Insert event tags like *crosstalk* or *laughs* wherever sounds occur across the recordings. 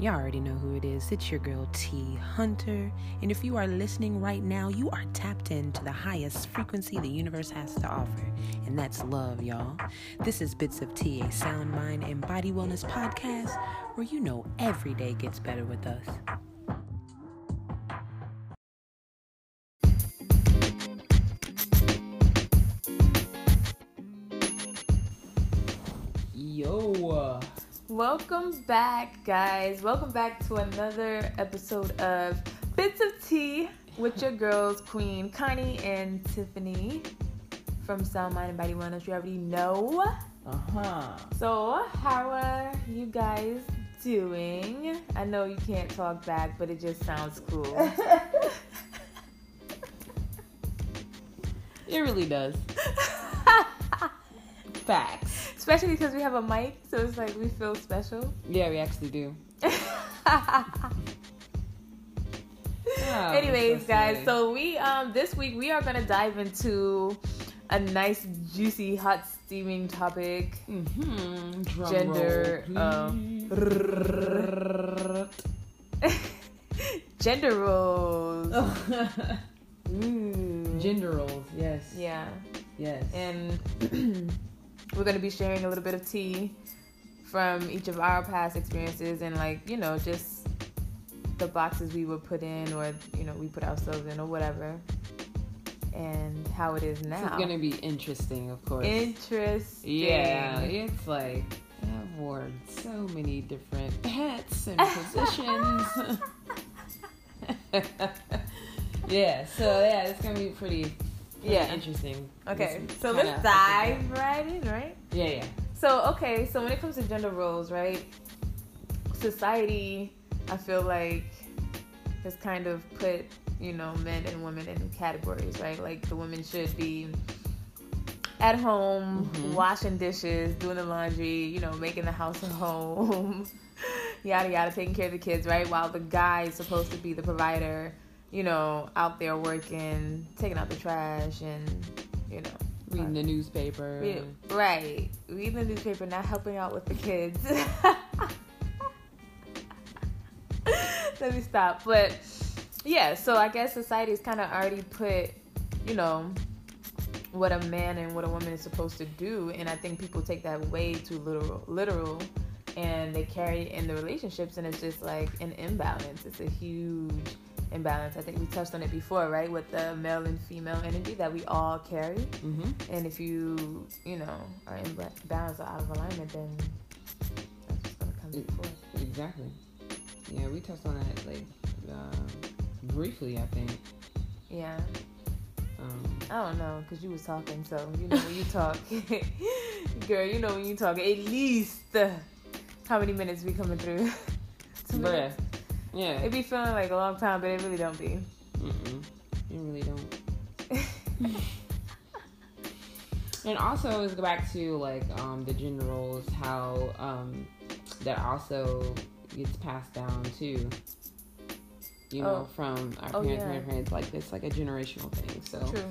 Y'all already know who it is. It's your girl T Hunter. And if you are listening right now, you are tapped into the highest frequency the universe has to offer. And that's love, y'all. This is Bits of T, a sound mind and body wellness podcast where you know every day gets better with us. Welcome back, guys. Welcome back to another episode of Bits of Tea with your girls, Queen Connie and Tiffany from Sound Mind and Body Wellness. You already know. Uh huh. So, how are you guys doing? I know you can't talk back, but it just sounds cool. It really does. *laughs* Facts. Especially because we have a mic, so it's like we feel special. Yeah, we actually do. *laughs* Oh, Anyways, so guys, so we um this week we are gonna dive into a nice, juicy, hot, steaming topic. Mhm. Gender, roll, um, *laughs* Gender roles. Ooh. Gender roles. Yes. Yeah, Yes. and we're gonna be sharing a little bit of tea from each of our past experiences and like you know just the boxes we would put in or you know we put ourselves in or whatever and how it is now is gonna be interesting, of course. interesting yeah, it's like I've worn so many different hats and positions. *laughs* *laughs* yeah, so yeah, it's gonna be pretty, pretty Yeah. interesting. Okay so let's dive right in right Yeah, yeah. so okay so when it comes to gender roles right society i feel like has kind of put you know men and women in categories right like the women should be at home Mhm. washing dishes doing the laundry you know making the house a *laughs* home yada yada taking care of the kids right while the guy is supposed to be the provider you know out there working taking out the trash and you know Reading the newspaper. Read- right. Reading the newspaper, not helping out with the kids. *laughs* Let me stop. But yeah, so I guess society's kind of already put, you know, what a man and what a woman is supposed to do, and I think people take that way too literal, literal, and they carry it in the relationships, and it's just like an imbalance. It's a huge imbalance. I think we touched on it before, right, with the male and female energy that we all carry. Mm-hmm. And if you, you know, are in balance or out of alignment, then that's what's gonna come before. Exactly. Yeah, we touched on that like uh, briefly, I think. Yeah, Um, I don't know, cause you was talking, so you know when you talk, *laughs* girl, you know when you talk. At least uh, how many minutes we coming through? *laughs* Two bruh. minutes. Yeah. It be feeling like a long time, but it really don't be. Mm-mm. You really don't. *laughs* And also, let's go back to like um, the gender roles, how um, that also gets passed down too. You know, Oh. from our Oh, parents, yeah. grandparents, like it's like a generational thing. So, True.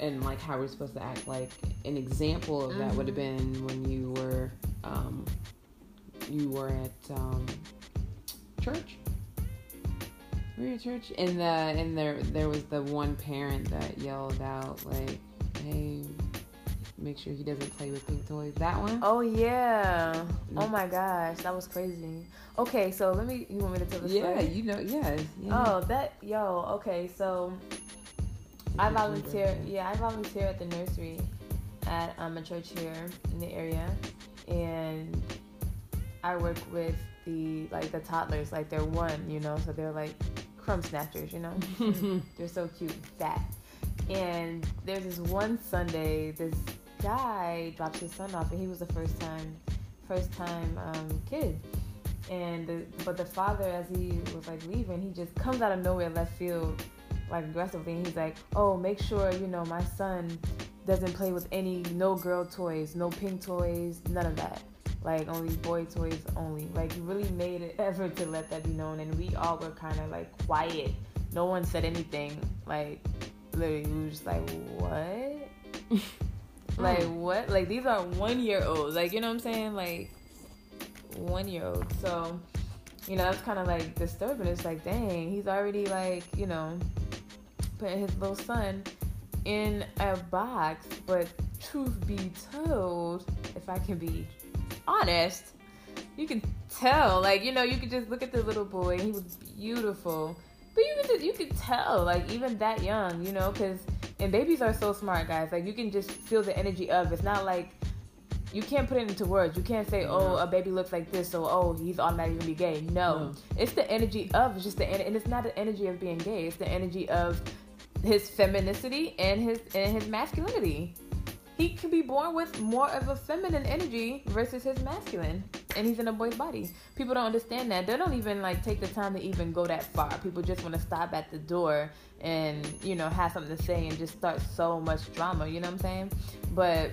and like how we're supposed to act. Like an example of that would have Mm-hmm. been when you were, um, you were at um, church. We were at church, and the and there there was the one parent that yelled out like, "Hey, make sure he doesn't play with pink toys." That one. Oh yeah. Oh my gosh, that was crazy. Okay, so let me. You want me to tell the yeah, story? Yeah, you know, yeah. yeah. Oh, that yo. Okay, so I volunteer. Yeah, I volunteer at the nursery at um, a church here in the area, and I work with the like the toddlers. Like they're one, you know, so they're like crumb snatchers, you know. *laughs* they're so cute, and fat. And there's this one Sunday, this guy drops his son off, and he was the first time, first time um, kid. And the, but the father, as he was like leaving, he just comes out of nowhere, left field, like aggressively, and he's like, "Oh, make sure you know my son doesn't play with any no girl toys, no pink toys, none of that. Like only boy toys only. Like he really made an *laughs* effort to let that be known, and we all were kind of like quiet. No one said anything. Like literally, we were just like, "What?" *laughs* Like mm. what? Like these are one year olds. Like you know what I'm saying? Like one year olds. So you know, that's kind of like disturbing. It's like, dang, he's already like, you know, putting his little son in a box. But truth be told, if I can be honest, you can tell, like, you know, you could just look at the little boy. He was beautiful, but you could just, you could tell, like, even that young, you know, because and babies are so smart, guys. Like, you can just feel the energy of. It's not like you can't put it into words. You can't say, "Oh, a baby looks like this," so oh, he's automatically gonna be gay. No, no. it's the energy of. It's just the and it's not the energy of being gay. It's the energy of his femininity and his and his masculinity. He could be born with more of a feminine energy versus his masculine, and he's in a boy's body. People don't understand that. They don't even like take the time to even go that far. People just want to stop at the door and you know have something to say and just start so much drama. You know what I'm saying? But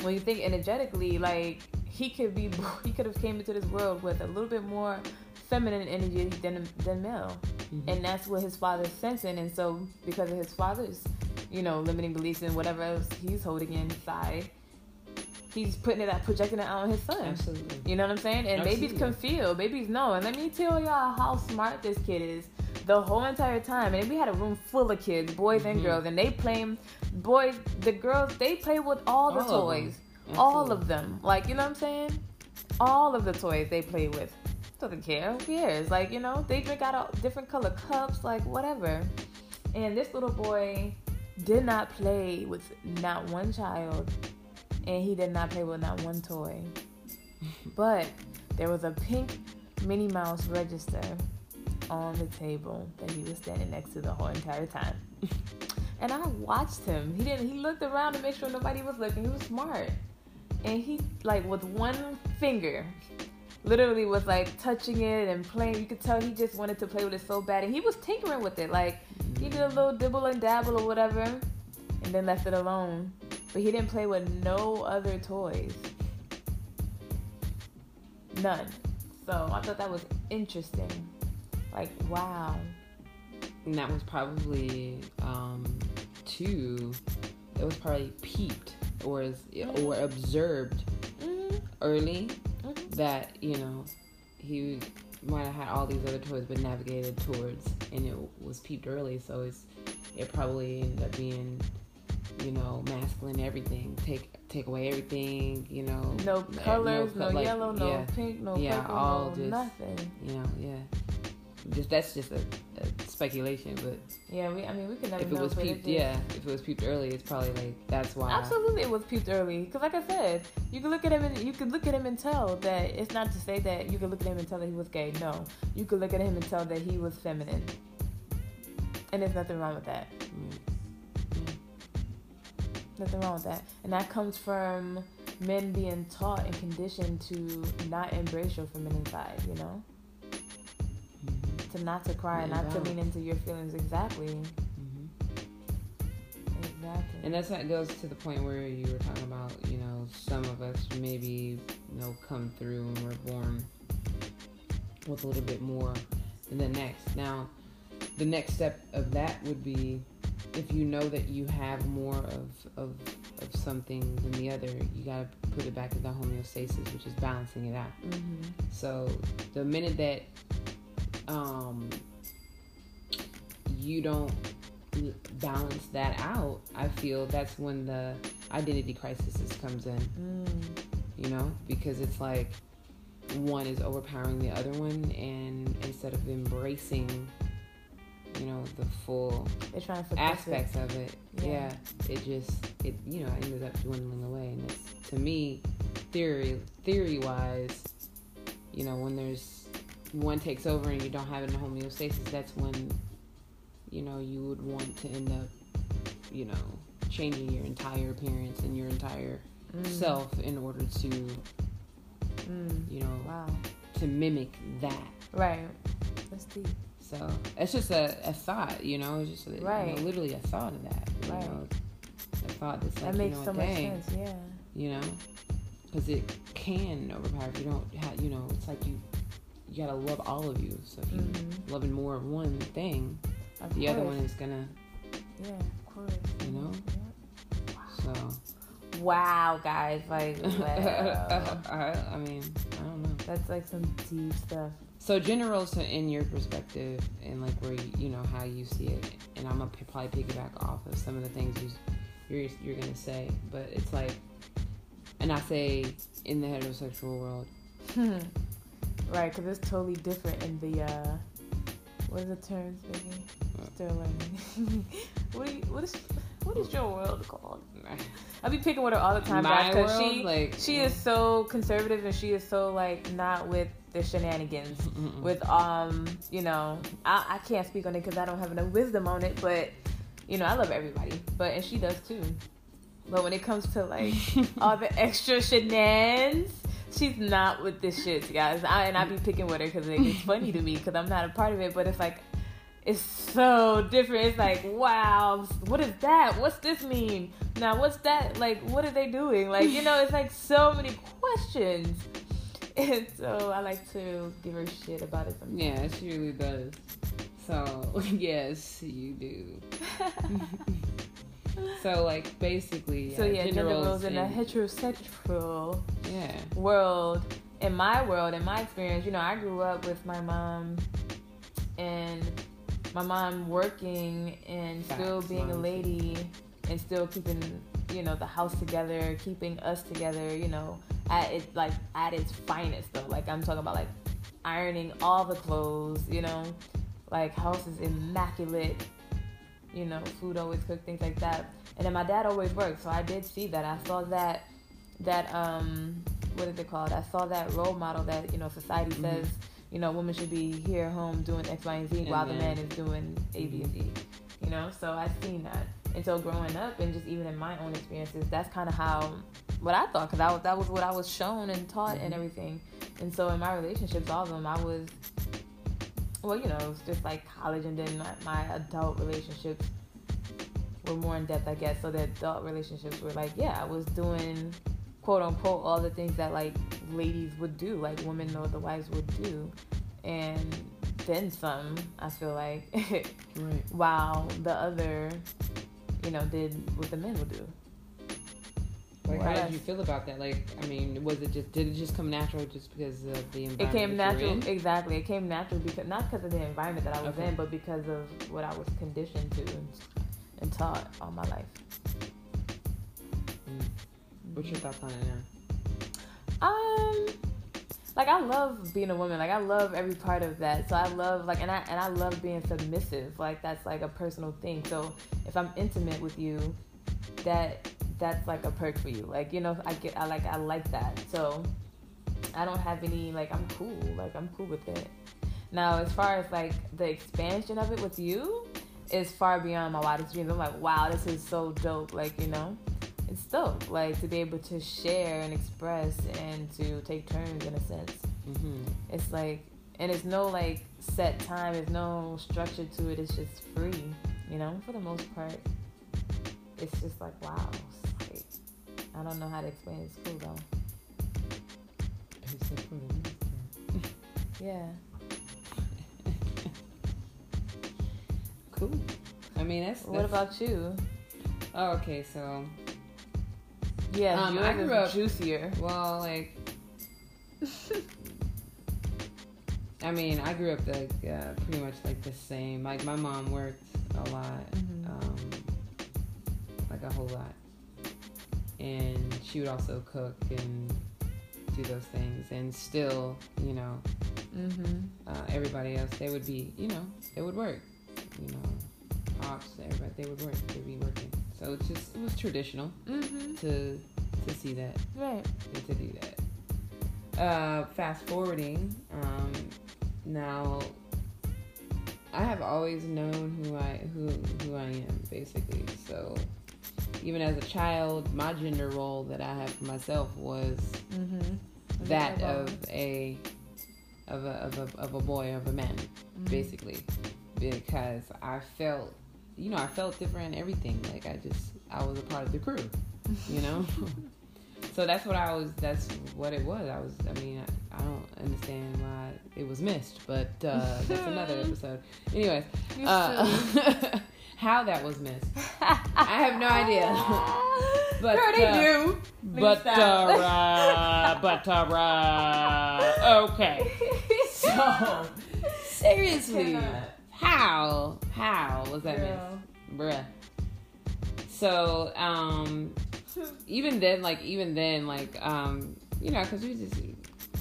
when you think energetically, like he could be, *laughs* he could have came into this world with a little bit more feminine energy than than male, mm-hmm. and that's what his father's sensing. And so, because of his father's, you know, limiting beliefs and whatever else he's holding inside, he's putting it out, projecting it out on his son. Absolutely. You know what I'm saying? And Absolutely. babies can feel, babies know. And let me tell y'all how smart this kid is the whole entire time. And we had a room full of kids, boys mm-hmm. and girls, and they playing boys, the girls, they play with all the all toys, of all of them. Like you know what I'm saying? All of the toys they play with. Doesn't care. Who cares? Like you know, they drink out of different color cups, like whatever. And this little boy did not play with not one child, and he did not play with not one toy. *laughs* but there was a pink Minnie Mouse register on the table that he was standing next to the whole entire time. *laughs* and I watched him. He didn't he looked around to make sure nobody was looking. He was smart. And he like with one finger literally was like touching it and playing. You could tell he just wanted to play with it so bad. And he was tinkering with it. Like he did a little dibble and dabble or whatever and then left it alone. But he didn't play with no other toys. None. So I thought that was interesting. Like, wow. And that was probably um, two. It was probably peeped or is, mm-hmm. or observed mm-hmm. early mm-hmm. that you know he might have had all these other toys but navigated towards and it was peeped early so it's it probably ended up being you know masculine everything. Take take away everything you know. No colors no, no like, yellow no yeah, pink no yeah, purple all no just, nothing. you know yeah just that's just a, a, speculation, but yeah, we I mean we can never if it was peeped, yeah, if it was peeped early, it's probably like that's why. Absolutely, it was peeped early because, like I said, you can look at him and you can look at him and tell that it's not to say that you can look at him and tell that he was gay. No, you could look at him and tell that he was feminine, and there's nothing wrong with that. Mm. Nothing wrong with that, and that comes from men being taught and conditioned to not embrace your feminine side. You know to not to cry, not to lean into your feelings. Exactly. Mm-hmm. Exactly. And that's that goes to the point where you were talking about, you know, some of us maybe, you know, come through and we're born with a little bit more than the next. Now, the next step of that would be if you know that you have more of, of, of something than the other, you got to put it back in the homeostasis, which is balancing it out. Mm-hmm. So the minute that um, you don't balance that out, I feel that's when the identity crisis comes in. Mm. You know, because it's like one is overpowering the other one, and instead of embracing, you know, the full aspects it. of it, yeah. yeah, it just it you know ended up dwindling away. And it's to me, theory theory wise, you know, when there's one takes over and you don't have it in homeostasis, that's when you know you would want to end up, you know, changing your entire appearance and your entire mm. self in order to, mm. you know, wow. to mimic that. Right. That's deep. So it's just a, a thought, you know, it's just a, right. You know, literally a thought of that. You right. know, a thought that's like, that makes you know, so dang, much sense. Yeah. You know, because it can overpower if you don't have, you know, it's like you you gotta love all of you. So if you mm-hmm. loving more of one thing, of the course. other one is gonna. Yeah, of course. You know. Yeah. Wow. So. Wow, guys! Like, *laughs* wow. I, I mean, I don't know. That's like some deep stuff. So general, so in your perspective, and like where you, you know how you see it, and I'm gonna probably piggyback off of some of the things you, you're you're gonna say, but it's like, and I say in the heterosexual world, *laughs* right? Because it's totally different in the uh, what is the term speaking? Still *laughs* learning. what you, what is what is your world called? I be picking with her all the time, because she like, she is so conservative and she is so like not with the shenanigans. Mm-mm. With um, you know, I, I can't speak on it because I don't have enough wisdom on it, but you know, I love everybody, but and she does too. But when it comes to like *laughs* all the extra shenanigans, she's not with this shit, guys. I, and I be picking with her because it's funny to me because I'm not a part of it. But it's like it's so different. It's like, wow, what is that? What's this mean? Now, what's that? Like, what are they doing? Like, you know, it's like so many questions. *laughs* And so I like to give her shit about it sometimes. Yeah, she really does. So, *laughs* yes, you do. *laughs* so, like, basically, so yeah, gender, roles in a heterosexual yeah. world. In my world, in my experience, you know, I grew up with my mom and my mom working and Facts, still being a lady and still keeping you know the house together keeping us together you know at it like at its finest though. Like i'm talking about like ironing all the clothes you know? Like house is immaculate you know food always cooked things like that and then my dad always worked so i did see that i saw that that um what is it called i saw that role model that you know society mm-hmm. says you know, women should be here at home doing X, Y, and Z and while then, the man is doing A, B, and D. You know, so I've seen that. And so growing up and just even in my own experiences, that's kind of how what I thought because that was what I was shown and taught mm-hmm. and everything. And so in my relationships, all of them, I was, well, you know, it was just like college and then my, my adult relationships were more in depth, I guess. So the adult relationships were like, yeah, I was doing quote unquote all the things that like ladies would do, like women or the wives would do, and then some. I feel like, *laughs* right. while the other, you know, did what the men would do. Like, how did you feel about that? Like, I mean, was it just did it just come natural just because of the environment? It came natural, exactly. It came natural because not because of the environment that I was okay. in, but because of what I was conditioned to and, and taught all my life. What's your thoughts on it now? Um, like I love being a woman. Like I love every part of that. So I love like and I and I love being submissive. Like that's like a personal thing. So if I'm intimate with you, that that's like a perk for you. Like you know, I get I like I like that. So I don't have any like I'm cool. Like I'm cool with it. Now as far as like the expansion of it with you is far beyond my wildest dreams. I'm like, wow, this is so dope. Like you know it's dope like to be able to share and express and to take turns in a sense mm-hmm. it's like and it's no like set time there's no structure to it it's just free you know for the most part it's just like wow i don't know how to explain it. it's cool though *laughs* yeah *laughs* cool i mean that's, that's what about you oh okay so yeah, um, I grew up juicier. Well, like, *laughs* I mean, I grew up like uh, pretty much like the same. Like my mom worked a lot, mm-hmm. um, like a whole lot, and she would also cook and do those things. And still, you know, mm-hmm. uh, everybody else they would be, you know, it would work. You know, pops, everybody they would work. They'd be working. So it's just it was traditional mm-hmm. to to see that, right? And to do that. Uh, fast forwarding, um, now I have always known who I who who I am basically. So even as a child, my gender role that I had for myself was mm-hmm. that of a of a, of a of a boy of a man, mm-hmm. basically, because I felt you know, I felt different in everything. Like I just, I was a part of the crew, you know. *laughs* so that's what I was. That's what it was. I was. I mean, I, I don't understand why it was missed, but uh, that's another *laughs* episode. Anyways, uh, *laughs* how that was missed, I have no idea. *laughs* But, Girl, they uh, do. But, uh, *laughs* but, uh, okay. *laughs* So, seriously, how, how was that Girl. miss? Bruh. So, um, even then, like, even then, like, um, you know, because we just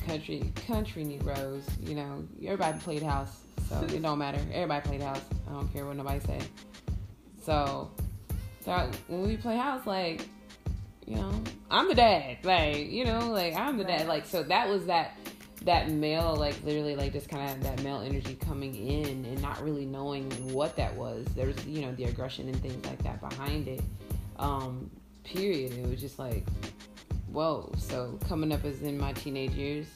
country, country Negroes, you know, everybody played house, so it don't matter. Everybody played house. I don't care what nobody say. So, so when we play house, like, you know, I'm the dad. Like, you know, like I'm the dad. Like, so that was that that male, like literally, like just kind of that male energy coming in and not really knowing what that was. There was, you know, the aggression and things like that behind it. Um, period. It was just like, whoa. So coming up as in my teenage years,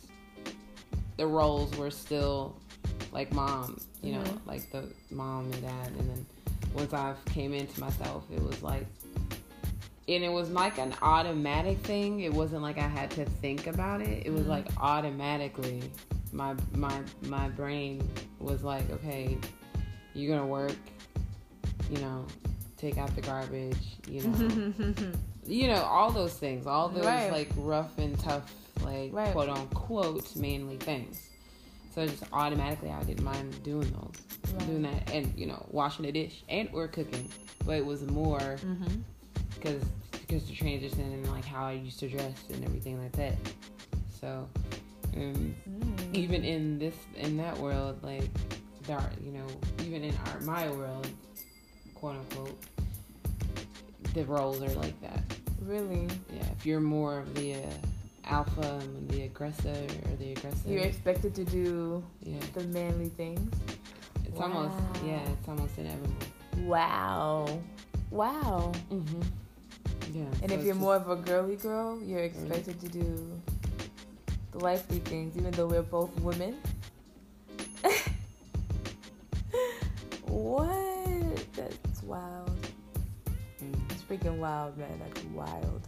the roles were still like mom, you know, Mhm. like the mom and dad, and then once I came into myself, it was like, and it was like an automatic thing. It wasn't like I had to think about it. It was Mhm. like automatically, my my my brain was like, okay, you're gonna work, you know, take out the garbage, you know, *laughs* you know, all those things, all those Right. like rough and tough, like Right. quote unquote manly things. So just automatically, I didn't mind doing those, Right. doing that, and you know, washing the dish and or cooking. But it was more mm-hmm. because because the transition and like how I used to dress and everything like that. So, um, Mm. even in this in that world, like dark, you know, even in our my world, quote unquote, the roles are like that. Really? Yeah, if you're more of the uh, alpha and the aggressor or the aggressor, You're expected to do yeah, the manly things? it's almost yeah, it's almost inevitable. Wow. Wow. Mm-hmm. Yeah, And so if you're more of a girly girl, you're expected to do the wifely things, even though we're both women. *laughs* what? That's wild. Mhm. It's freaking wild, man. That's wild.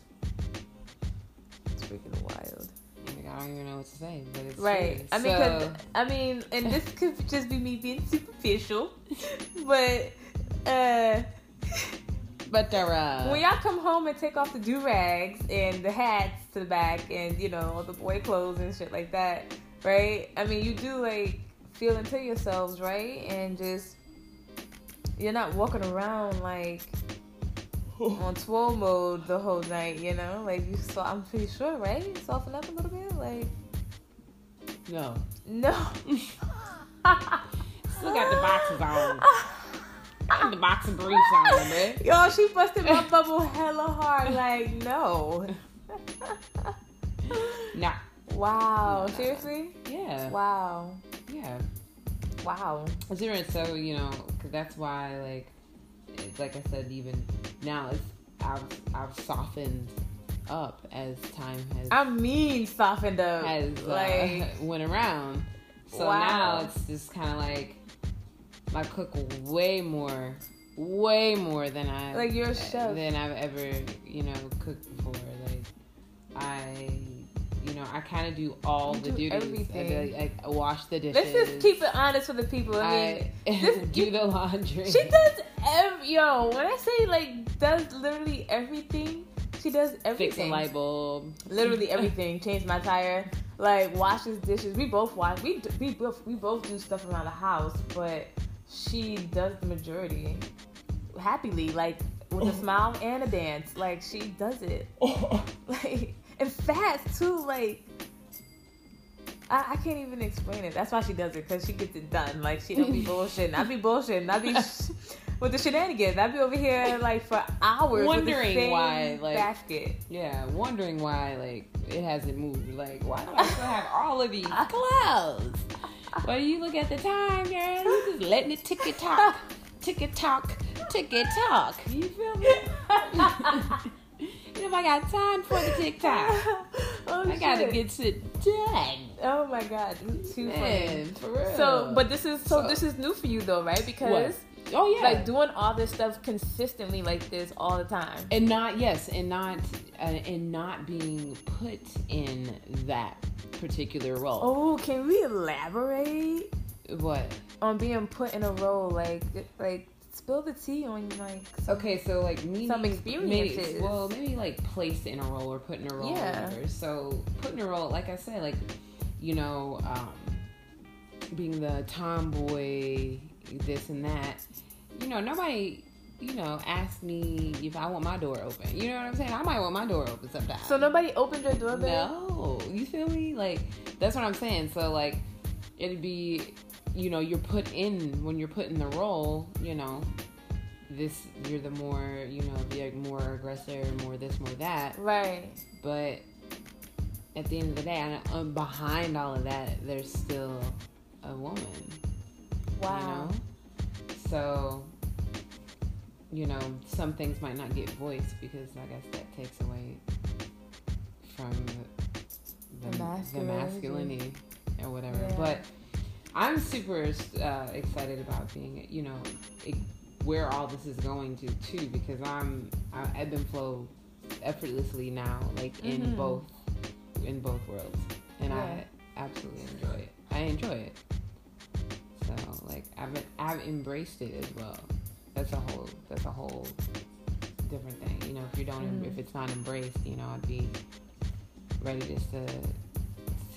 Freaking wild. Like, I don't even know what to say, but it's Right. true. I mean, 'cause- So- I mean, and this could just be me being superficial, *laughs* but uh, but they're uh, when y'all come home and take off the do rags and the hats to the back and you know all the boy clothes and shit like that, right? I mean, you do like feel into yourselves, right? And just you're not walking around like *laughs* on twirl mode the whole night, you know? Like you saw, I'm pretty sure, right? Soften up a little bit, like no, no. *laughs* still got the boxes on. Got the boxing briefs on, man. *laughs* Yo, she busted my bubble hella hard. Like, no. Nah, wow. No. Seriously? yeah, Wow. yeah. Wow. It's different, so you know, because that's why, like, like I said, even now, it's I've I've softened up as time has I mean, softened up. has uh, like, *laughs* went around. So Wow. now it's just kind of like I cook way more, way more than I Like you're a chef. than I've ever you know cooked before. Like I, you know, I kind of do all You the do duties. I, everything. do, like, I wash the dishes. let's just keep it honest with the people. I mean, I this- *laughs* do the laundry. she does every. Yo, when I say like does literally everything, she does everything. fix a light bulb. literally *laughs* everything. Change my tire, like washes dishes. We both wash. We we both we both do stuff around the house, but she does the majority happily, like with a *laughs* smile and a dance. Like she does it, *laughs* like and fast too. Like I, I can't even explain it. That's why she does it because she gets it done. Like she don't be bullshitting. I be bullshitting. I be. With the shenanigans, I'd be over here like for hours, with the Wondering same why, like- basket. Yeah, wondering why like it hasn't moved. Like, why do I still have all of these *laughs* clothes? Well, you look at the time, girl. You just letting it tick *laughs* it tock, tick it tock, tick it tock. You feel me? you *laughs* know, if I got time for the tick tock, oh, I gotta get shit done. Oh my god, too funny. For real. So, but this is so, So- this is new for you though, right? Because oh yeah, like doing all this stuff consistently like this all the time. and not yes, and not uh, and not being put in that particular role. Oh, can we elaborate What? on being put in a role like like spill the tea on like. Okay, so like me Some experiences. Maybe, well, maybe like placed in a role or put in a role. Yeah. Or whatever. So put in a role, like I said, like you know, um, being the tomboy, this and that. You know, nobody. You know, asked me if I want my door open. You know what I'm saying? I might want my door open sometimes. So nobody opened your doorbell. No, you feel me? Like that's what I'm saying. So like, it'd be, you know, you're put in when you're put in the role. You know, this you're the more, you know, the more aggressor, more this, more that. Right. But at the end of the day, and um, behind all of that, there's still a woman. Wow. You know, so. You know, some things might not get voiced because I guess that takes away from the, The the, masculinity. the masculinity or whatever. Yeah. But I'm super uh, excited about being, you know, it, where all this is going to too, because I'm I ebb and flow effortlessly now, like in Mhm. both in both worlds, and Yeah. I absolutely enjoy it. I enjoy it. So like I've been, I've embraced it as well. That's a whole that's a whole different thing. You know, if you don't Mhm. if it's not embraced, you know, I'd be ready just to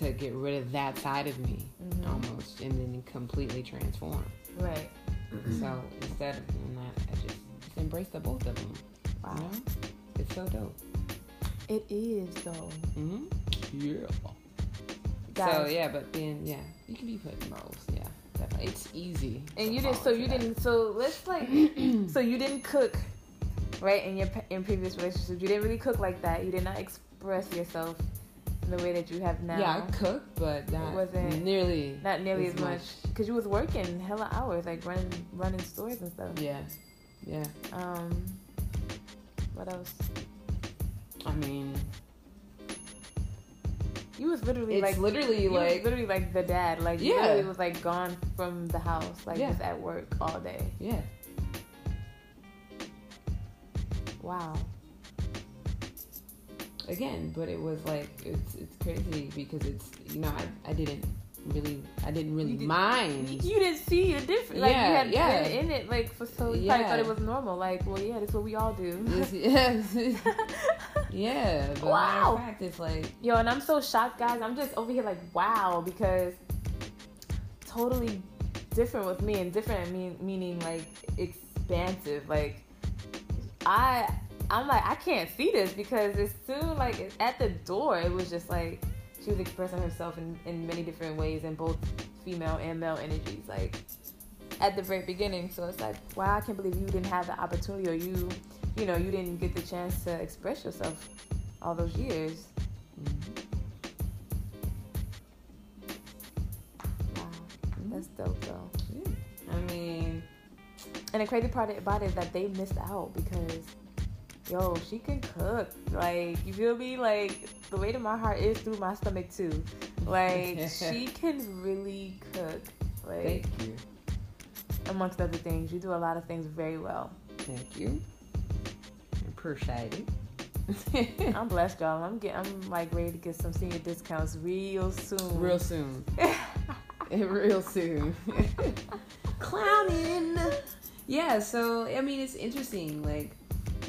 to get rid of that side of me Mhm. almost and then completely transform. Right. *clears throat* So instead of doing that, I just, just embrace the both of them. Wow. You know? It's so dope. It is though. Mm-hmm. Yeah. So yeah, but then yeah, you can be put in roles. Yeah, definitely. It's easy. And you didn't. So you that. didn't. So let's like. *clears throat* so you didn't cook, right? In your in previous relationships, you didn't really cook like that. You did not express yourself in the way that you have now. Yeah, I cook, but not wasn't- nearly. Not nearly as as much because you was working hella hours, like running running stores and stuff. Yeah, yeah. Um, what else? I mean, You was literally it's like literally like literally like the dad. Like Yeah. literally was like gone from the house, like Yeah. just at work all day. yeah. Wow. Again, but it was like it's it's crazy because it's you know I, I didn't really I didn't really You did- mind. You didn't see the difference. Like Yeah, you had yeah. been in it like for so you Yeah. probably thought it was normal. Like, well yeah, that's what we all do. Yes, yes. *laughs* *laughs* yeah, Wow. fact, it's like Yo, and I'm so shocked, guys. I'm just over here like, wow, because totally different with me, and different mean meaning like expansive. Like I, I'm like I can't see this because it's soon like at the door, it was just like she was expressing herself in in many different ways in both female and male energies. Like at the very beginning, so it's like, wow, I can't believe you didn't have the opportunity, or you, you know, you didn't get the chance to express yourself all those years. Mm-hmm. Wow, that's dope though. yeah. I mean, And the crazy part about it is that they missed out because, yo, she can cook. Like, you feel me? Like, the weight of my heart is through my stomach too. Like, *laughs* she can really cook. Like, thank you, amongst other things, you do a lot of things very well. thank you. Appreciate it. *laughs* I'm blessed, y'all. I'm getting, I'm like ready to get some senior discounts real soon. Real soon. *laughs* *laughs* Real soon. Clowning. Yeah, so I mean it's interesting, like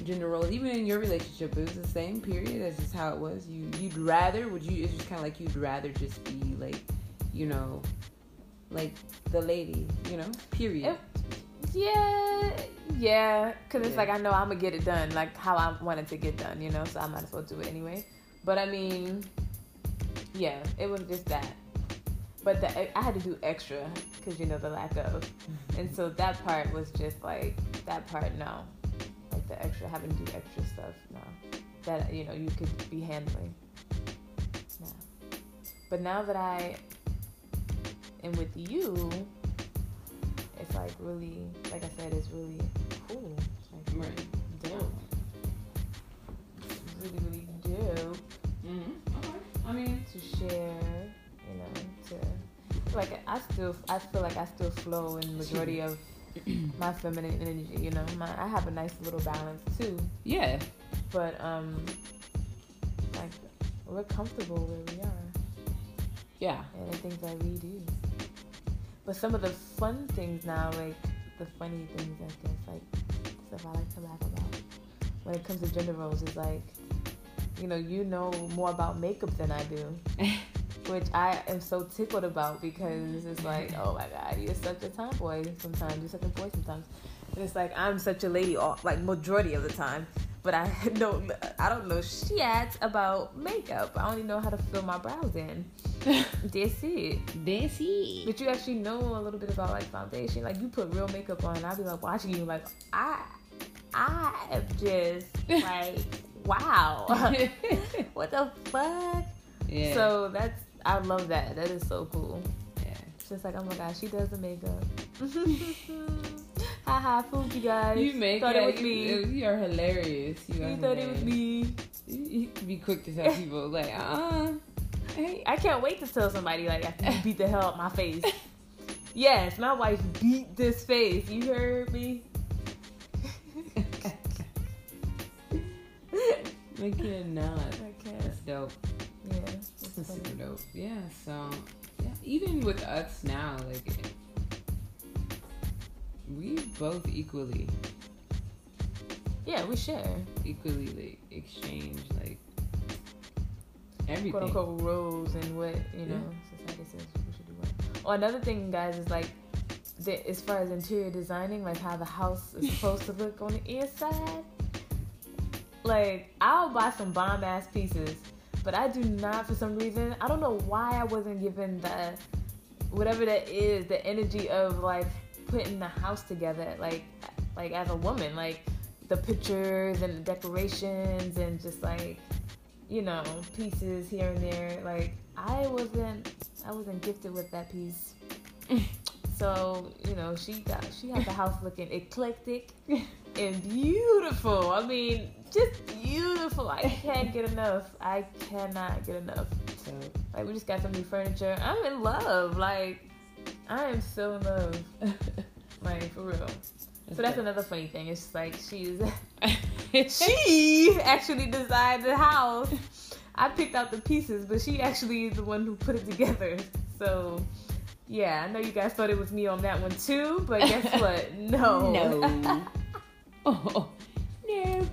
gender roles, even in your relationship, it was the same period as just how it was. You you'd rather would you it's just kinda like you'd rather just be like, you know, like the lady, you know, period. Yeah, yeah, because it's like I know I'm gonna get it done, like how I wanted to get done, you know. So I might as well do it anyway. But I mean, yeah, it was just that. But the, I had to do extra because you know the lack of, mm-hmm. and so that part was just like that part. No, like the extra having to do extra stuff. No, that you know you could be handling. No, but now that I am with you, it's like really, like I said, it's really cool. Like Right. dope. It's really, really dope Mm-hmm. Okay. I mean, to share, you know, to like I still I feel like I still flow in majority of *clears throat* my feminine energy, you know. My I have a nice little balance too. yeah. But um like we're comfortable where we are Yeah. and the things that we do. But some of the fun things now, like the funny things I guess like stuff I like to laugh about when it comes to gender roles is like you know you know more about makeup than I do. *laughs* Which I am so tickled about because it's like, oh my god, you're such a tomboy sometimes, you're such a boy sometimes. And it's like I'm such a lady all like majority of the time. But I *laughs* don't I don't know shit about makeup. I only know how to fill my brows in. *laughs* That's it. That's it. But you actually know a little bit about like foundation. Like you put real makeup on, I'll be like watching you like I I am just *laughs* like wow. what the fuck? Yeah. So that's I love that. That is so cool. yeah. It's just like oh my gosh, she does the makeup. Haha, fooled you guys. You make thought it, it was me. You, you are hilarious. You, are You thought it was me. You, you be quick to tell people *laughs* like, uh, hey, I can't wait to tell somebody like after you beat the hell out my face. *laughs* Yes, my wife beat this face. You heard me? *laughs* I cannot. I can't. That's dope. Yeah. it's That's super dope. Yeah. So, yeah, even with us now, like, we both equally, Yeah, we share. equally like exchange like everything. quote unquote rules and what you know society says we should do. What. Oh, another thing, guys, is like the, as far as interior designing, like how the house is supposed to look on the inside. Like I'll buy some bomb ass pieces, but I do not for some reason. I don't know why I wasn't given the whatever that is, the energy of like putting the house together, like like as a woman, like the pictures and the decorations and just like you know pieces here and there. Like I wasn't I wasn't gifted with that piece. *laughs* So you know she got she had the house looking eclectic *laughs* and beautiful. I mean, just beautiful. I can't get enough. I cannot get enough. So, Like we just got some new furniture. I'm in love. Like I am so in love. *laughs* Like for real. So that's another funny thing. It's just like she's *laughs* *laughs* she actually designed the house. I picked out the pieces, but she actually is the one who put it together. So yeah, I know you guys thought it was me on that one too, but guess what? No. no. oh, no.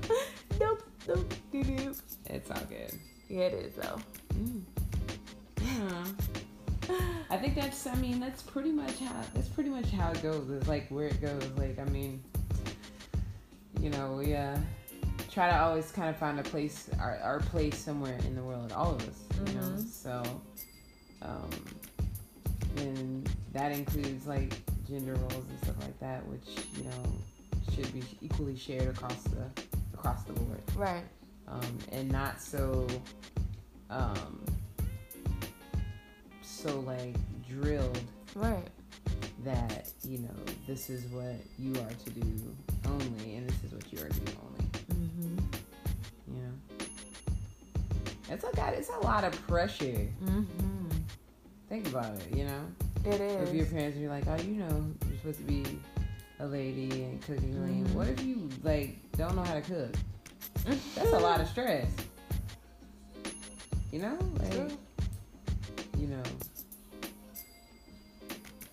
nope. Nope. Nope. It's all good. Yeah, it is though. Mm. Yeah. I think that's. I mean, that's pretty much how. That's pretty much how it goes. It's like where it goes. Like I mean, you know, we uh try to always kind of find a place, our our place somewhere in the world. All of us, you know. Mhm. So, um, and that includes like gender roles and stuff like that, which you know should be equally shared across the across the board Right. um, and not so um, so like drilled Right. that you know this is what you are to do only and this is what you are to do only Mm-hmm. you know it's a got it's a lot of pressure Mm-hmm. think about it you know it is if your parents are like oh you know you're supposed to be a lady and cooking Mhm. what if you like don't know how to cook *laughs* that's a lot of stress you know like. You know,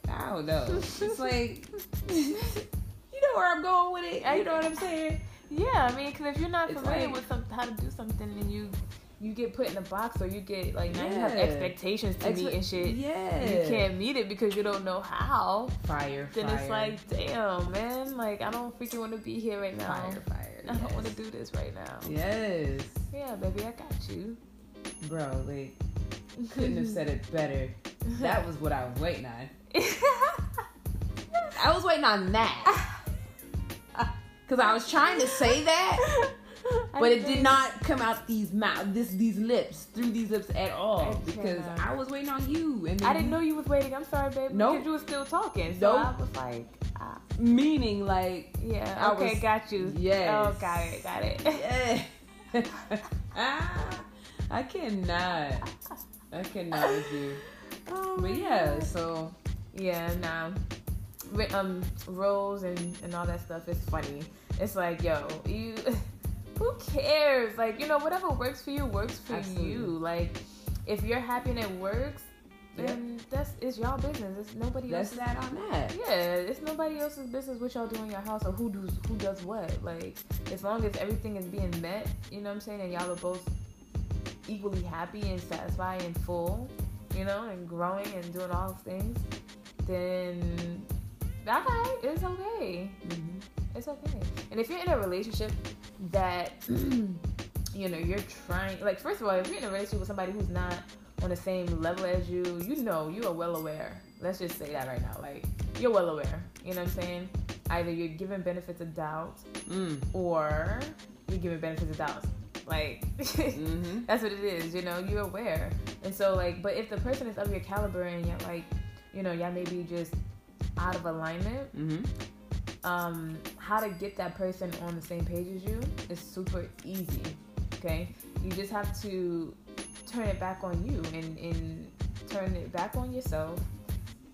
I don't know. It's like, *laughs* you know where I'm going with it. You know what I'm saying? Yeah, I mean, because if you're not It's familiar like- with some, how to do something and you you get put in a box or you get like now you have expectations to meet and shit. Yeah. You can't meet it because you don't know how. Fire, Then fire. it's like, damn, man. Like I don't freaking want to be here right now. fire, fire. I don't want to do this right now. Yes, Yeah, baby, I got you. bro. Like, couldn't have said it better. That was what I was waiting on. *laughs* I was waiting on that. Cause I was trying to say that, *laughs* but it did not come out these mouth, this these lips through these lips at all. Because. I was waiting on you, and I didn't know you was waiting. I'm sorry, baby. Nope. Because you were still talking. So Nope. I was like, ah, meaning like yeah, I okay, was- got you. Yeah. Oh, got it, got it. yeah. *laughs* I cannot. I cannot with you. *laughs* Oh, But yeah, so Yeah, nah. Um, roles and, and all that stuff is funny. It's like, yo, you, *laughs* who cares? Like, you know, whatever works for you works for Absolutely. you. Like, if you're happy and it works, then that's it's y'all business. It's nobody That's else's. that on that. Yeah, it's nobody else's business what y'all do in your house or who does who does what. Like as long as everything is being met, you know what I'm saying, and y'all are both equally happy and satisfied and full, you know, and growing and doing all those things, then okay, it's okay. Mm-hmm. It's okay. And if you're in a relationship that *clears throat* you know you're trying, like first of all, if you're in a relationship with somebody who's not on the same level as you, you know you are well aware. Let's just say that right now. Like you're well aware. You know what I'm saying? Either you're giving benefits of doubt Mm. or you're giving benefits of doubt. Like Mm-hmm. *laughs* that's what it is, you know, you're aware. And so like but if the person is of your caliber and you're like, you know, y'all maybe just out of alignment, Mm-hmm. um, how to get that person on the same page as you is super easy. Okay, you just have to turn it back on you and, and turn it back on yourself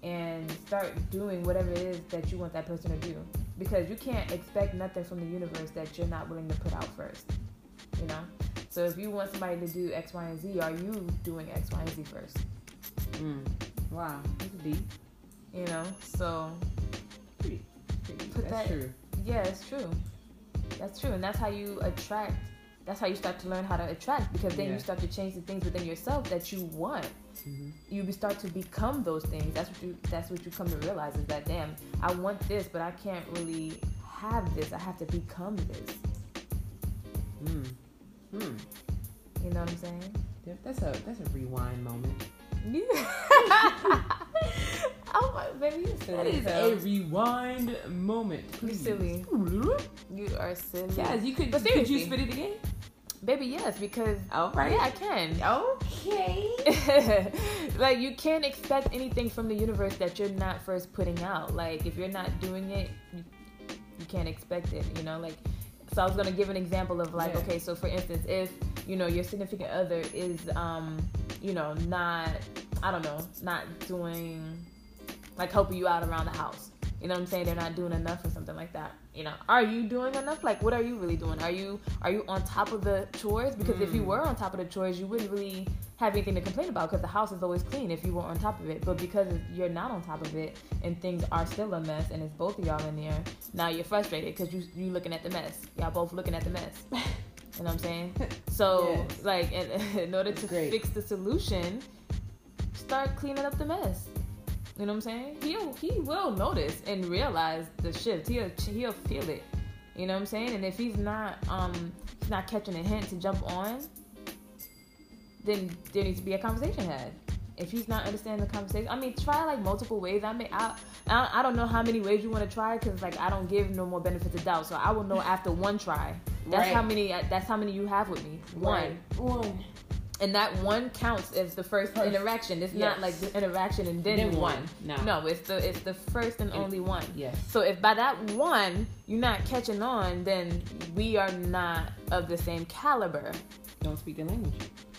and start doing whatever it is that you want that person to do. Because you can't expect nothing from the universe that you're not willing to put out first. You know? So if you want somebody to do X, Y, and Z, are you doing X, Y, and Z first? Mm. Wow, that's deep. You know? So Pretty, pretty. Put that's that- true. Yeah, it's true. That's true, and that's how you attract. That's how you start to learn how to attract because then Yeah. you start to change the things within yourself that you want. Mm-hmm. You start to become those things. That's what you. That's what you come to realize is that damn, I want this, but I can't really have this. I have to become this. Mm. Mm. You know what I'm saying? That's a that's a rewind moment. *laughs* oh my baby, you silly. That is a rewind moment. You please. silly. You are silly. Yes, you could. But could you spit it again? baby, yes, because All right. yeah, I can. Okay. *laughs* like you can't expect anything from the universe that you're not first putting out. Like if you're not doing it, you, you can't expect it. You know, like so I was gonna give an example of like, Yeah. okay, so for instance, if you know your significant other is um, you know, not I don't know, not doing like helping you out around the house. You know what I'm saying? They're not doing enough or something like that. You know, are you doing enough? Like, what are you really doing? Are you are you on top of the chores? Because if you Mm. were on top of the chores, you wouldn't really have anything to complain about because the house is always clean if you were on top of it. But because you're not on top of it and things are still a mess and it's both of y'all in there, now you're frustrated because you you looking at the mess. Y'all both looking at the mess. *laughs* You know what I'm saying? *laughs* So Yes. like, in, *laughs* in order to Great. fix the solution, start cleaning up the mess. You know what I'm saying? He'll he will notice and realize the shift. He'll he'll feel it. You know what I'm saying? And if he's not um he's not catching a hint to jump on, then there needs to be a conversation had. If he's not understanding the conversation, I mean, try like multiple ways. I mean, I I, I don't know how many ways you want to try because like I don't give no more benefits of doubt. So I will know after one try. That's Right. how many. That's how many you have with me. One One. And that one counts as the first interaction. It's Yes. not like the interaction and then, Then one. one. No. no, it's the it's the first and And- only one. Yes. So if by that one you're not catching on, then we are not of the same caliber. Don't speak the language.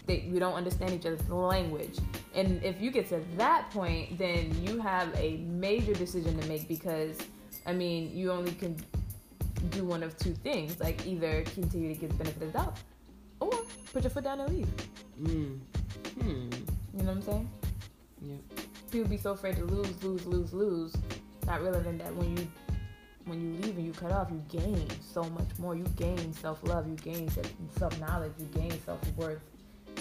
That we don't understand each other's language. And if you get to that point, then you have a major decision to make because, I mean, you only can do one of two things. Like either continue to give the benefit of the doubt, or put your foot down and leave. Mm. Hmm. You know what I'm saying? Yeah. people be so afraid to lose, lose, lose, lose, not realizing that when you when you leave and you cut off, you gain so much more. You gain self love, you gain self knowledge, you gain self worth,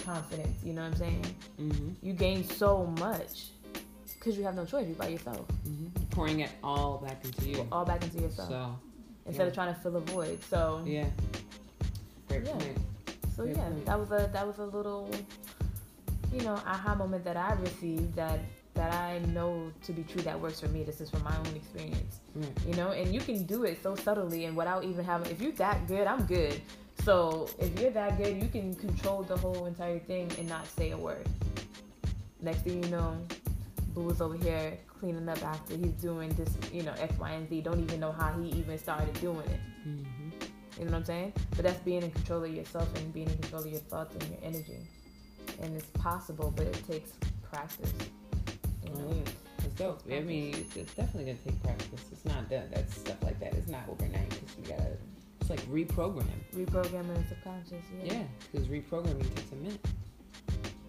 confidence. You know what I'm saying? Mm-hmm. You gain so much because you have no choice. You're by yourself, Mm-hmm. Pouring it all back into you. all back into yourself So instead of trying to fill a void. So yeah. Great Yeah. point. So yeah, that was a that was a little, you know, aha moment that I received that that I know to be true that works for me. This is from my own experience. Right. you know and you can do it so subtly and without even having if you're that good i'm good so if you're that good you can control the whole entire thing and not say a word next thing you know boo is over here cleaning up after he's doing this you know x y and z don't even know how he even started doing it Mm-hmm. You know what i'm saying but that's being in control of yourself and being in control of your thoughts and your energy and it's possible but it takes practice you know? Mm-hmm. Dope. I mean, it's- definitely gonna take practice. It's not done. That's stuff like that. It's not overnight because you gotta. It's like reprogram. reprogramming the subconscious yeah, Yeah, because reprogramming takes a minute.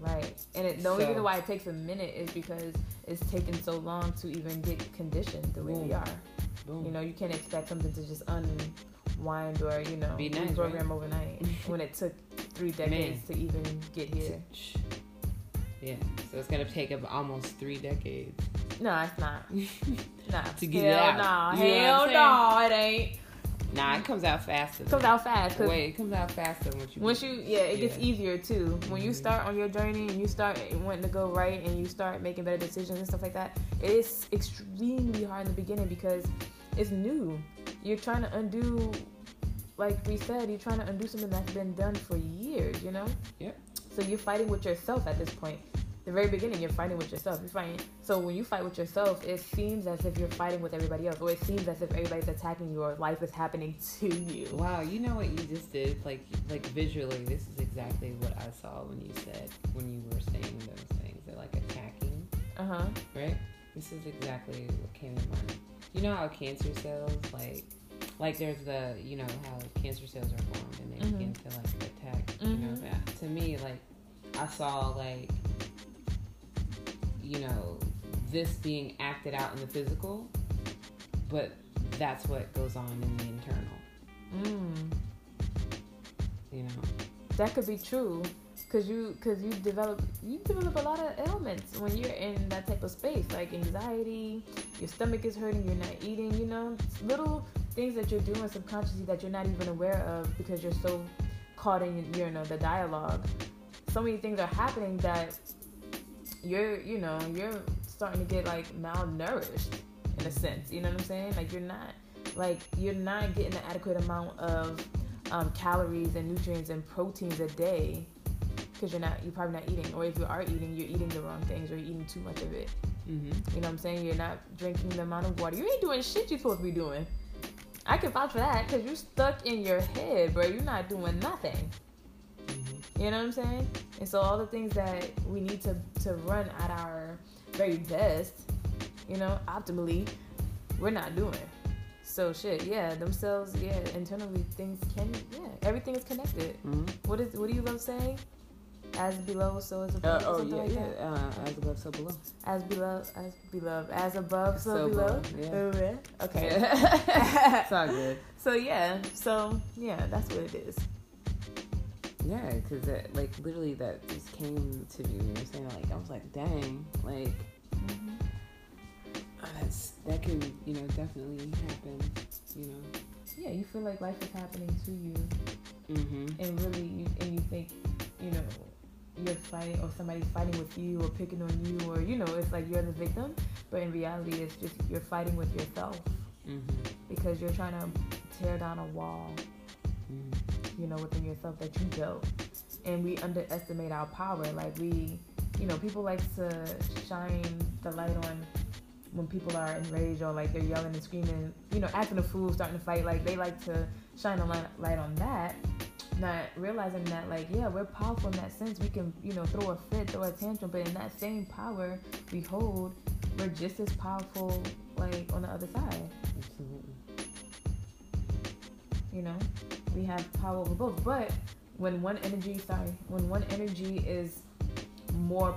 Right. And it, the only So- reason why it takes a minute is because it's taken so long to even get conditioned the way we are. Boom. You know, you can't expect something to just unwind or, you know, Be nice, reprogram overnight *laughs* when it took three decades to even get here. Yeah, so it's gonna take up almost three decades. No, it's not. *laughs* Nah. To get Hell it out. Nah. You Hell no, it ain't. Nah, it comes out faster. It comes out fast. 'cause Wait, it comes out faster once you. Once you, yeah, it gets Yeah. easier too. When you Mhm. start on your journey and you start wanting to go right and you start making better decisions and stuff like that, it is extremely hard in the beginning because it's new. You're trying to undo, like we said, you're trying to undo something that's been done for years. You know. Yeah. So you're fighting with yourself at this point. The very beginning, you're fighting with yourself. You're fighting. So when you fight with yourself, it seems as if you're fighting with everybody else, or it seems as if everybody's attacking you, or life is happening *laughs* to you. Wow, you know what you just did? Like, like visually, this is exactly what I saw when you said when you were saying those things. They're like attacking, Uh huh. right? This is exactly what came to mind. You know how cancer cells, like, like there's the, you know how cancer cells are formed and they Mhm. begin to like attack. You know, Mhm. that- to me, like, I saw like, you know, this being acted out in the physical, but that's what goes on in the internal. Mm. You know. That could be true, cause you, cause you develop, you develop a lot of ailments when you're in that type of space, like anxiety. Your stomach is hurting. You're not eating. You know, little things that you're doing subconsciously that you're not even aware of because you're so caught in, you know, the dialogue. So many things are happening that you're, you know, you're starting to get like malnourished in a sense. You know what I'm saying? Like you're not, like you're not getting the adequate amount of um, calories and nutrients and proteins a day because you're not you're probably not eating or if you are eating you're eating the wrong things or you're eating too much of it Mm-hmm. you know what i'm saying you're not drinking the amount of water you ain't doing shit you're supposed to be doing i can vouch for that because you're stuck in your head bro you're not doing nothing Mm-hmm. you know what i'm saying and so all the things that we need to to run at our very best you know optimally we're not doing so shit yeah themselves yeah internally things can yeah everything is connected Mm-hmm. what is what do you love saying? As below, so is above. Uh, oh yeah, like yeah. Uh, as above, so below. As below, as below, as above, so, So below. below, yeah. Okay. Yeah. *laughs* it's all good. so yeah, so yeah, that's what it is. Yeah, because like literally that just came to me. You were saying like I was like, dang, like uh, that's that can you know definitely happen. You know. Yeah, you feel like life is happening to you, Mm-hmm. and really, you, and you think, you know, you're fighting, or somebody's fighting with you, or picking on you, or you know, it's like you're the victim. But in reality, it's just you're fighting with yourself Mm-hmm. because you're trying to tear down a wall Mm-hmm. you know, within yourself that you built. And we underestimate our power. Like we, you know, people like to shine the light on when people are enraged or like they're yelling and screaming, you know, acting a fool, starting to fight. Like they like to shine a light, light on that. Not realizing that, like, yeah, we're powerful in that sense. We can, you know, throw a fit, throw a tantrum, but in that same power we hold, we're just as powerful, like, on the other side. Absolutely. you know we have power over both but when one energy sorry when one energy is more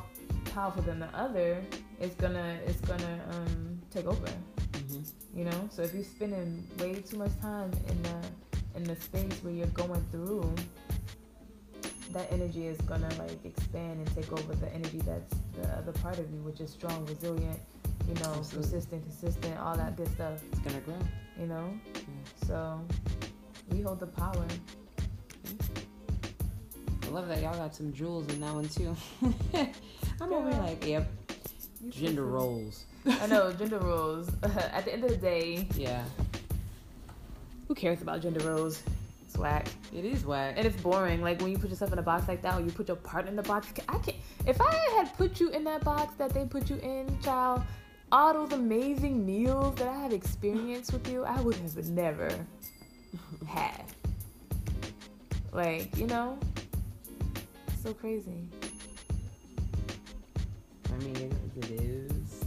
powerful than the other it's gonna it's gonna um take over Mm-hmm. you know so if you're spending way too much time in the in the space where you're going through that energy is gonna like expand and take over the energy that's the other part of you which is strong resilient you know Absolutely. persistent consistent all that good stuff It's gonna grow. you know so we hold the power I love that y'all got some jewels in that one too. *laughs* I'm over Girl. like, yep, gender roles. I know *laughs* gender roles. *laughs* At the end of the day, Yeah, who cares about gender roles? It's whack, it is whack. and it's boring. Like when you put yourself in a box like that, or you put your partner in the box. I can't. If I had put you in that box that they put you in, child, all those amazing meals that I have experienced with you, I would have never had. Like you know, so crazy. I mean, it is. It is.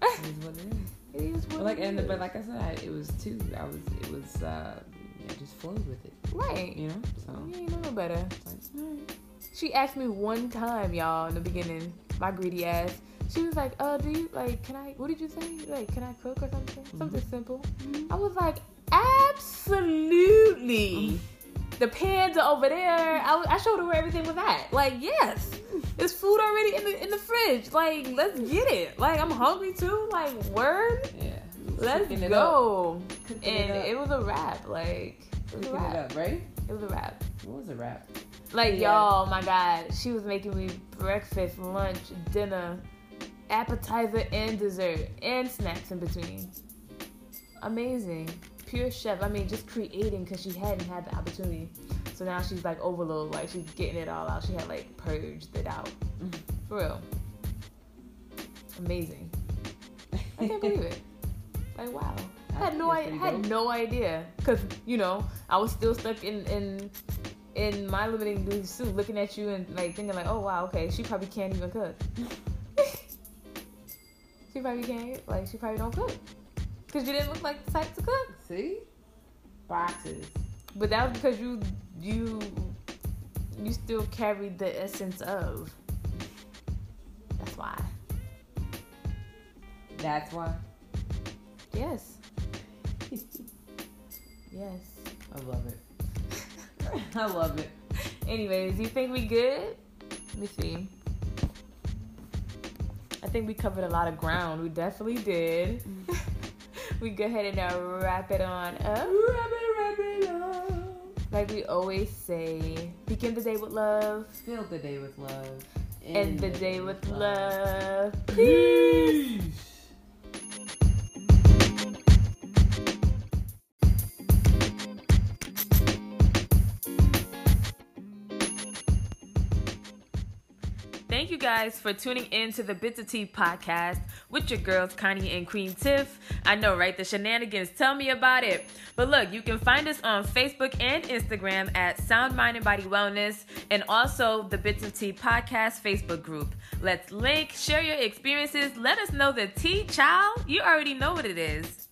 I mean, It is what it is. It is what But like, and is. but like I said, it was too. I was. It was. uh Yeah, just flowed with it. right. You know. So You know no better. like, right. She asked me one time, y'all, in the beginning, my greedy ass. She was like, "Uh, do you like? Can I? What did you say? Like, can I cook or something? Something simple." I was like, "Absolutely." The pans are over there. I showed her where everything was at. Like, yes, there's food already in the in the fridge. Like, let's get it. Like, I'm hungry too. Like, word. Yeah. Let's Cooking go. Cooking And it it was a wrap. Like, it was a Cooking it wrap. up, right? It was a wrap. What was a wrap? Like Yeah. y'all, my God, she was making me breakfast, lunch, dinner, appetizer, and dessert, and snacks in between. Amazing, pure chef. I mean, just creating because she hadn't had the opportunity. So now she's like overload, like she's getting it all out. She had like purged it out, for real. Amazing. I can't believe it. *laughs* Like wow. I had no I had no idea because you know I was still stuck in in in my limiting belief suit, looking at you and like thinking like, oh wow, okay, she probably can't even cook. *laughs* *laughs* she probably can't like she probably don't cook because you didn't look like the type to cook. See? Boxes. But that was because you you you still carried the essence of. That's why. That's why. Yes. *laughs* Yes. I love it. *laughs* I love it. Anyways, you think we good? Let me see. I think we covered a lot of ground. We definitely did. Mm. We go ahead and uh, wrap it on up. Like we always say, begin the day with love, Fill the day with love. end the day with love. Peace. Thank guys for tuning in to the Bits of Tea podcast with your girls, Connie and Queen Tiff. I know, right? The shenanigans. Tell me about it. But look, you can find us on Facebook and Instagram at Sound Mind and Body Wellness and also the Bits of Tea podcast Facebook group. Let's link, share your experiences, let us know the tea, child. You already know what it is.